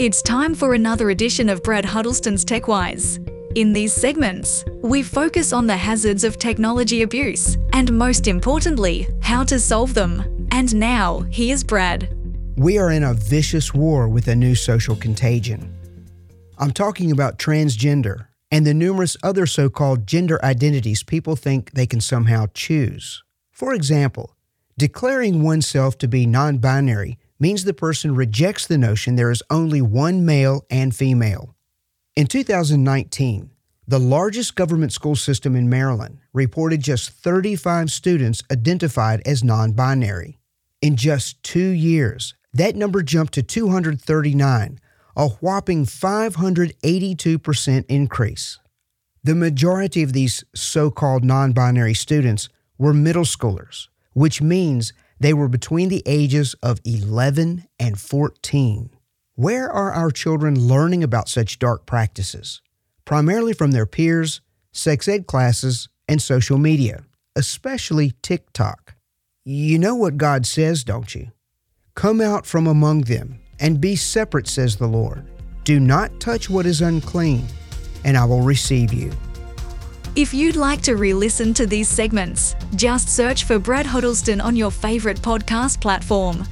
It's time for another edition of Brad Huddleston's TechWise. In these segments, we focus on the hazards of technology abuse and, most importantly, how to solve them. And now, here's Brad. We are in a vicious war with a new social contagion. I'm talking about transgender and the numerous other so called gender identities people think they can somehow choose. For example, declaring oneself to be non binary means the person rejects the notion there is only one male and female. In 2019, the largest government school system in Maryland reported just 35 students identified as non binary. In just two years, that number jumped to 239, a whopping 582% increase. The majority of these so called non binary students were middle schoolers, which means they were between the ages of 11 and 14. Where are our children learning about such dark practices? Primarily from their peers, sex ed classes, and social media, especially TikTok. You know what God says, don't you? Come out from among them and be separate, says the Lord. Do not touch what is unclean, and I will receive you. If you'd like to re listen to these segments, just search for Brad Huddleston on your favourite podcast platform.